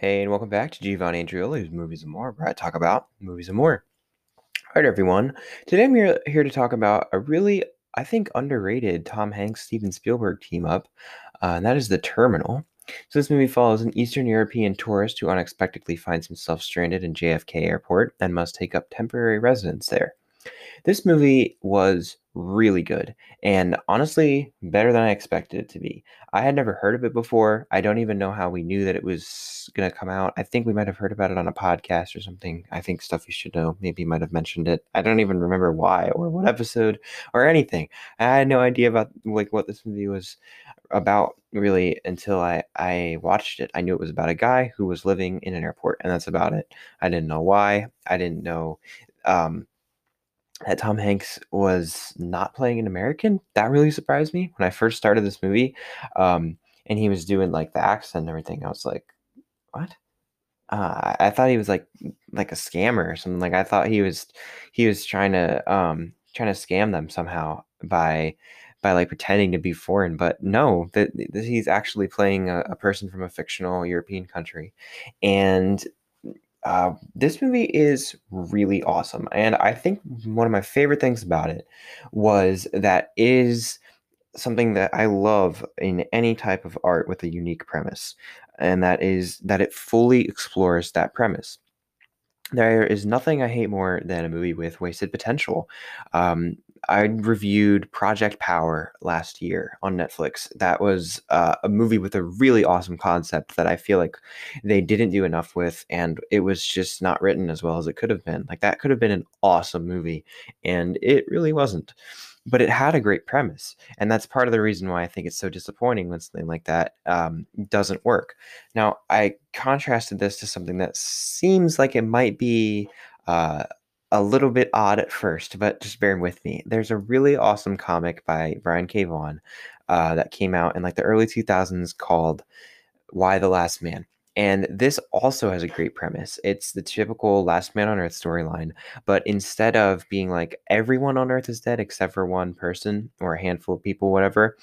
Hey, and welcome back to Giovanni Andrioli's Movies and More, where I talk about movies and more. All right, everyone. Today I'm here, here to talk about a really, I think, underrated Tom Hanks Steven Spielberg team up, uh, and that is The Terminal. So, this movie follows an Eastern European tourist who unexpectedly finds himself stranded in JFK Airport and must take up temporary residence there. This movie was really good and honestly better than I expected it to be. I had never heard of it before. I don't even know how we knew that it was going to come out. I think we might have heard about it on a podcast or something. I think stuff you should know. Maybe might have mentioned it. I don't even remember why or what episode or anything. I had no idea about like what this movie was about really until I I watched it. I knew it was about a guy who was living in an airport and that's about it. I didn't know why. I didn't know um that Tom Hanks was not playing an American. That really surprised me when I first started this movie. Um, and he was doing like the accent and everything. I was like, what? Uh, I thought he was like like a scammer or something. Like I thought he was he was trying to um trying to scam them somehow by by like pretending to be foreign. But no, that he's actually playing a, a person from a fictional European country, and uh, this movie is really awesome, and I think one of my favorite things about it was that is something that I love in any type of art with a unique premise, and that is that it fully explores that premise. There is nothing I hate more than a movie with wasted potential. Um, I reviewed Project Power last year on Netflix. That was uh, a movie with a really awesome concept that I feel like they didn't do enough with, and it was just not written as well as it could have been. Like, that could have been an awesome movie, and it really wasn't but it had a great premise and that's part of the reason why i think it's so disappointing when something like that um, doesn't work now i contrasted this to something that seems like it might be uh, a little bit odd at first but just bear with me there's a really awesome comic by brian k vaughan uh, that came out in like the early 2000s called Y the Last Man and this also has a great premise. It's the typical last man on earth storyline, but instead of being like everyone on earth is dead except for one person or a handful of people, whatever,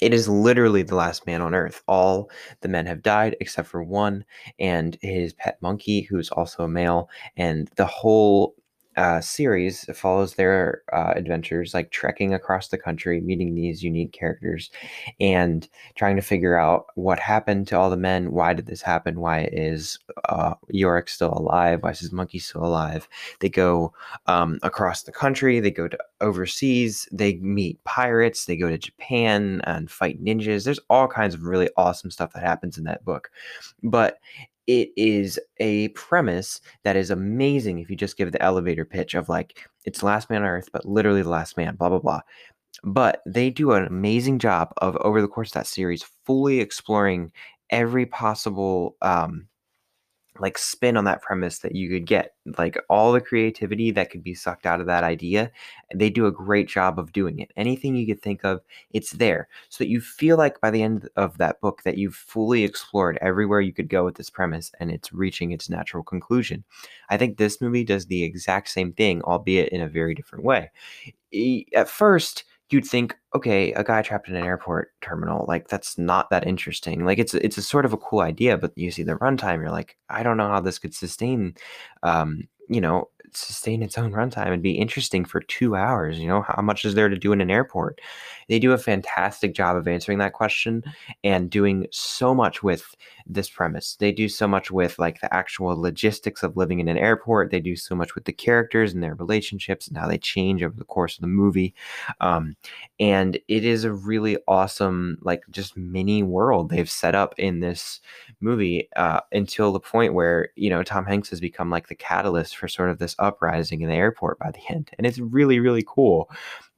it is literally the last man on earth. All the men have died except for one and his pet monkey, who's also a male. And the whole uh, series follows their uh, adventures, like trekking across the country, meeting these unique characters, and trying to figure out what happened to all the men. Why did this happen? Why is uh, Yorick still alive? Why is his monkey still alive? They go um, across the country. They go to overseas. They meet pirates. They go to Japan and fight ninjas. There's all kinds of really awesome stuff that happens in that book, but it is a premise that is amazing if you just give the elevator pitch of like it's last man on earth but literally the last man blah blah blah. But they do an amazing job of over the course of that series fully exploring every possible um, like spin on that premise that you could get like all the creativity that could be sucked out of that idea they do a great job of doing it. Anything you could think of it's there. So that you feel like by the end of that book that you've fully explored everywhere you could go with this premise and it's reaching its natural conclusion. I think this movie does the exact same thing albeit in a very different way. At first you'd think, okay, a guy trapped in an airport terminal, like that's not that interesting. Like it's it's a sort of a cool idea, but you see the runtime, you're like, I don't know how this could sustain, um, you know, sustain its own runtime and be interesting for two hours. You know, how much is there to do in an airport? They do a fantastic job of answering that question and doing so much with this premise. They do so much with like the actual logistics of living in an airport. They do so much with the characters and their relationships and how they change over the course of the movie. Um, and it is a really awesome, like just mini world they've set up in this movie uh, until the point where, you know, Tom Hanks has become like the catalyst for sort of this uprising in the airport by the end. And it's really, really cool.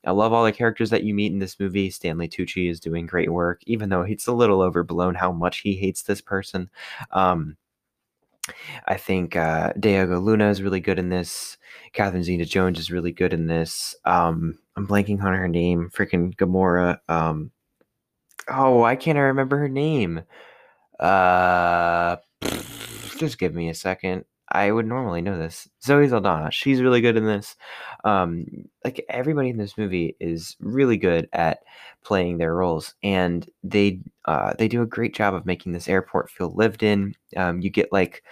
I love all the characters that you meet in this movie. Stanley Tucci is doing great work, even though it's a little overblown how much he hates this person. Um, I think uh, Diego Luna is really good in this. Catherine Zeta Jones is really good in this. Um, I'm blanking on her name. Freaking Gamora. Um, oh, why can't I remember her name? Uh, just give me a second. I would normally know this. Zoe Saldana, she's really good in this. Um, like everybody in this movie is really good at playing their roles, and they uh, they do a great job of making this airport feel lived in. Um, you get like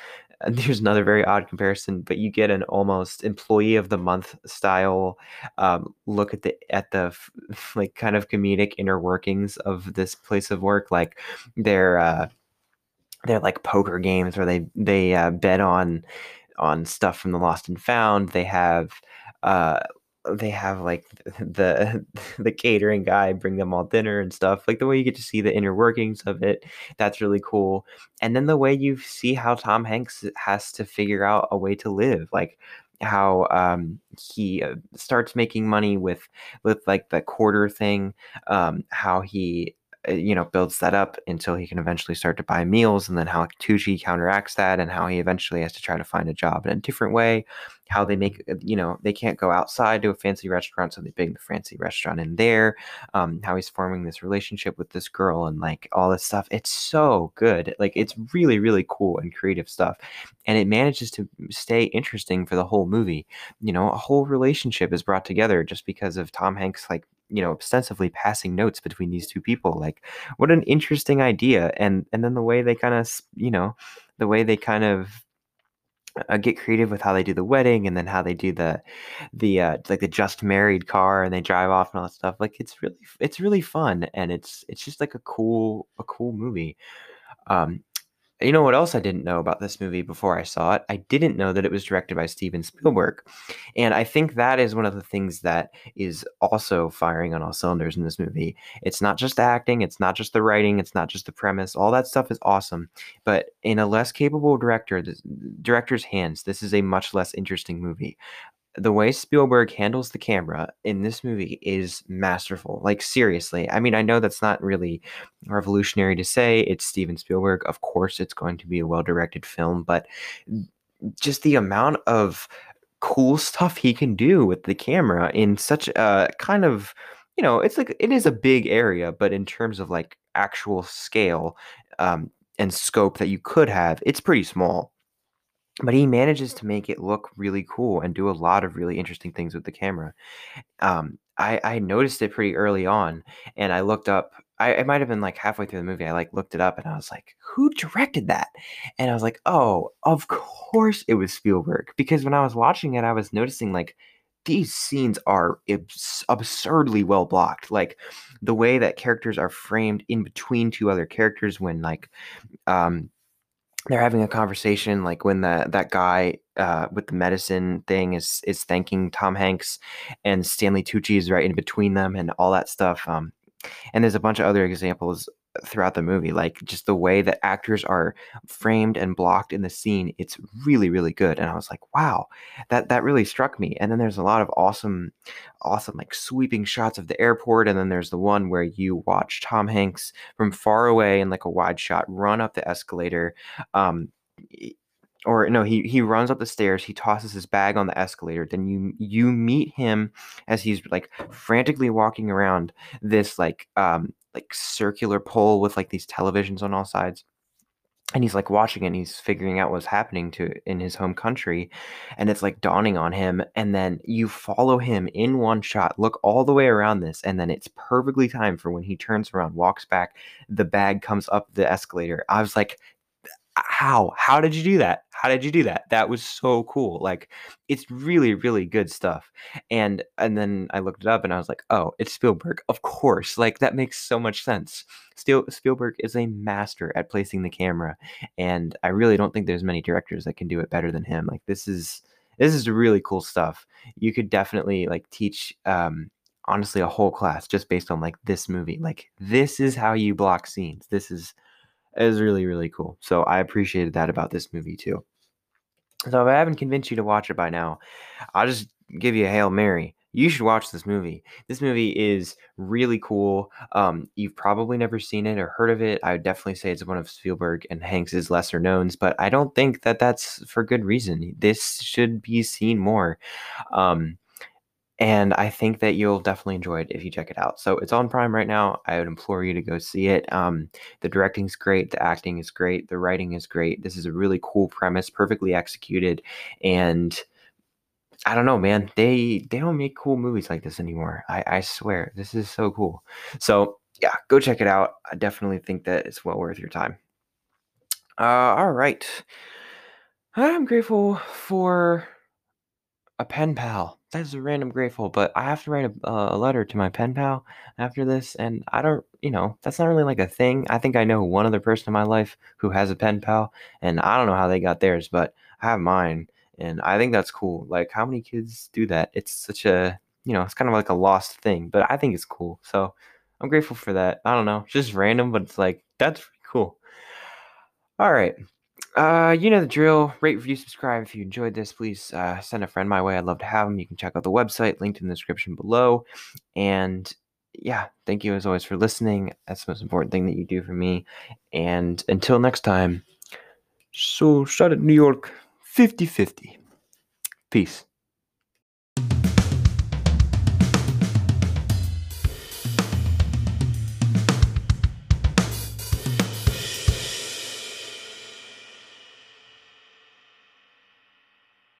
there's another very odd comparison, but you get an almost employee of the month style um, look at the at the like kind of comedic inner workings of this place of work. Like they're uh, they're like poker games where they they uh, bet on on stuff from the lost and found. They have uh, they have like the the catering guy bring them all dinner and stuff like the way you get to see the inner workings of it that's really cool and then the way you see how tom hanks has to figure out a way to live like how um, he uh, starts making money with with like the quarter thing um, how he you know, builds that up until he can eventually start to buy meals, and then how Tucci counteracts that, and how he eventually has to try to find a job in a different way. How they make, uh, you know, they can't go outside to a fancy restaurant, so they bring the fancy restaurant in there. Um, how he's forming this relationship with this girl, and like all this stuff. It's so good. Like it's really, really cool and creative stuff, and it manages to stay interesting for the whole movie. You know, a whole relationship is brought together just because of Tom Hanks like you know ostensibly passing notes between these two people like what an interesting idea and and then the way they kind of you know the way they kind of uh, get creative with how they do the wedding and then how they do the the uh, like the just married car and they drive off and all that stuff like it's really it's really fun and it's it's just like a cool a cool movie. Um you know what else I didn't know about this movie before I saw it? I didn't know that it was directed by Steven Spielberg. And I think that is one of the things that is also firing on all cylinders in this movie. It's not just acting, it's not just the writing, it's not just the premise. All that stuff is awesome. But in a less capable director, director's hands, this is a much less interesting movie the way Spielberg handles the camera in this movie is masterful. Like seriously. I mean, I know that's not really revolutionary to say. It's Steven Spielberg. Of course it's going to be a well-directed film, but just the amount of cool stuff he can do with the camera in such a kind of, you know, it's like it is a big area, but in terms of like actual scale um, and scope that you could have, it's pretty small but he manages to make it look really cool and do a lot of really interesting things with the camera. Um, I, I noticed it pretty early on, and I looked up. I might have been like halfway through the movie. I like looked it up, and I was like, "Who directed that?" And I was like, "Oh, of course it was Spielberg." Because when I was watching it, I was noticing like these scenes are abs- absurdly well blocked. Like the way that characters are framed in between two other characters when like um they're having a conversation like when that that guy uh, with the medicine thing is is thanking Tom Hanks and Stanley Tucci is right in between them and all that stuff. Um, and there's a bunch of other examples throughout the movie like just the way that actors are framed and blocked in the scene it's really really good and i was like wow that that really struck me. And then there's a lot of awesome awesome like sweeping shots of the airport and then there's the one where you watch tom hanks from far away in like a wide shot run up the escalator um or no he he runs up the stairs he tosses his bag on the escalator then you you meet him as he's like frantically walking around this like um like circular pole with like these televisions on all sides and he's like watching it and he's figuring out what's happening to in his home country and it's like dawning on him and then you follow him in one shot look all the way around this and then it's perfectly timed for when he turns around walks back the bag comes up the escalator. I was like how? How did you do that? How did you do that? That was so cool like it's really really good stuff. And and then i looked it up and i was like oh it's spielberg. Of course like that makes so much sense. Still, spielberg is a master at placing the camera and i really don't think there's many directors that can do it better than him like this is this is really cool stuff. You could definitely like teach um honestly a whole class just based on like this movie like this is how you block scenes. This is is really really cool. So I appreciated that about this movie too. So if I haven't convinced you to watch it by now, I'll just give you a hail mary. You should watch this movie. This movie is really cool. Um, you've probably never seen it or heard of it. I would definitely say it's one of Spielberg and Hanks's lesser knowns, but I don't think that that's for good reason. This should be seen more. Um, and I think that you'll definitely enjoy it if you check it out. So it's on Prime right now. I would implore you to go see it. Um, the directing's great, the acting is great, the writing is great. This is a really cool premise, perfectly executed, and I don't know, man. They they don't make cool movies like this anymore. I, I swear, this is so cool. So yeah, go check it out. I definitely think that it's well worth your time. Uh, all right. I'm grateful for a pen pal. That's a random grateful, but I have to write a, uh, a letter to my pen pal after this, and I don't, you know, that's not really like a thing. I think I know one other person in my life who has a pen pal, and I don't know how they got theirs, but I have mine, and I think that's cool. Like, how many kids do that? It's such a, you know, it's kind of like a lost thing, but I think it's cool. So I'm grateful for that. I don't know, it's just random, but it's like, that's cool. All right. Uh, you know the drill. Rate, review, subscribe. If you enjoyed this, please uh, send a friend my way. I'd love to have them. You can check out the website, linked in the description below. And yeah, thank you as always for listening. That's the most important thing that you do for me. And until next time, so shout out New York 50 50. Peace.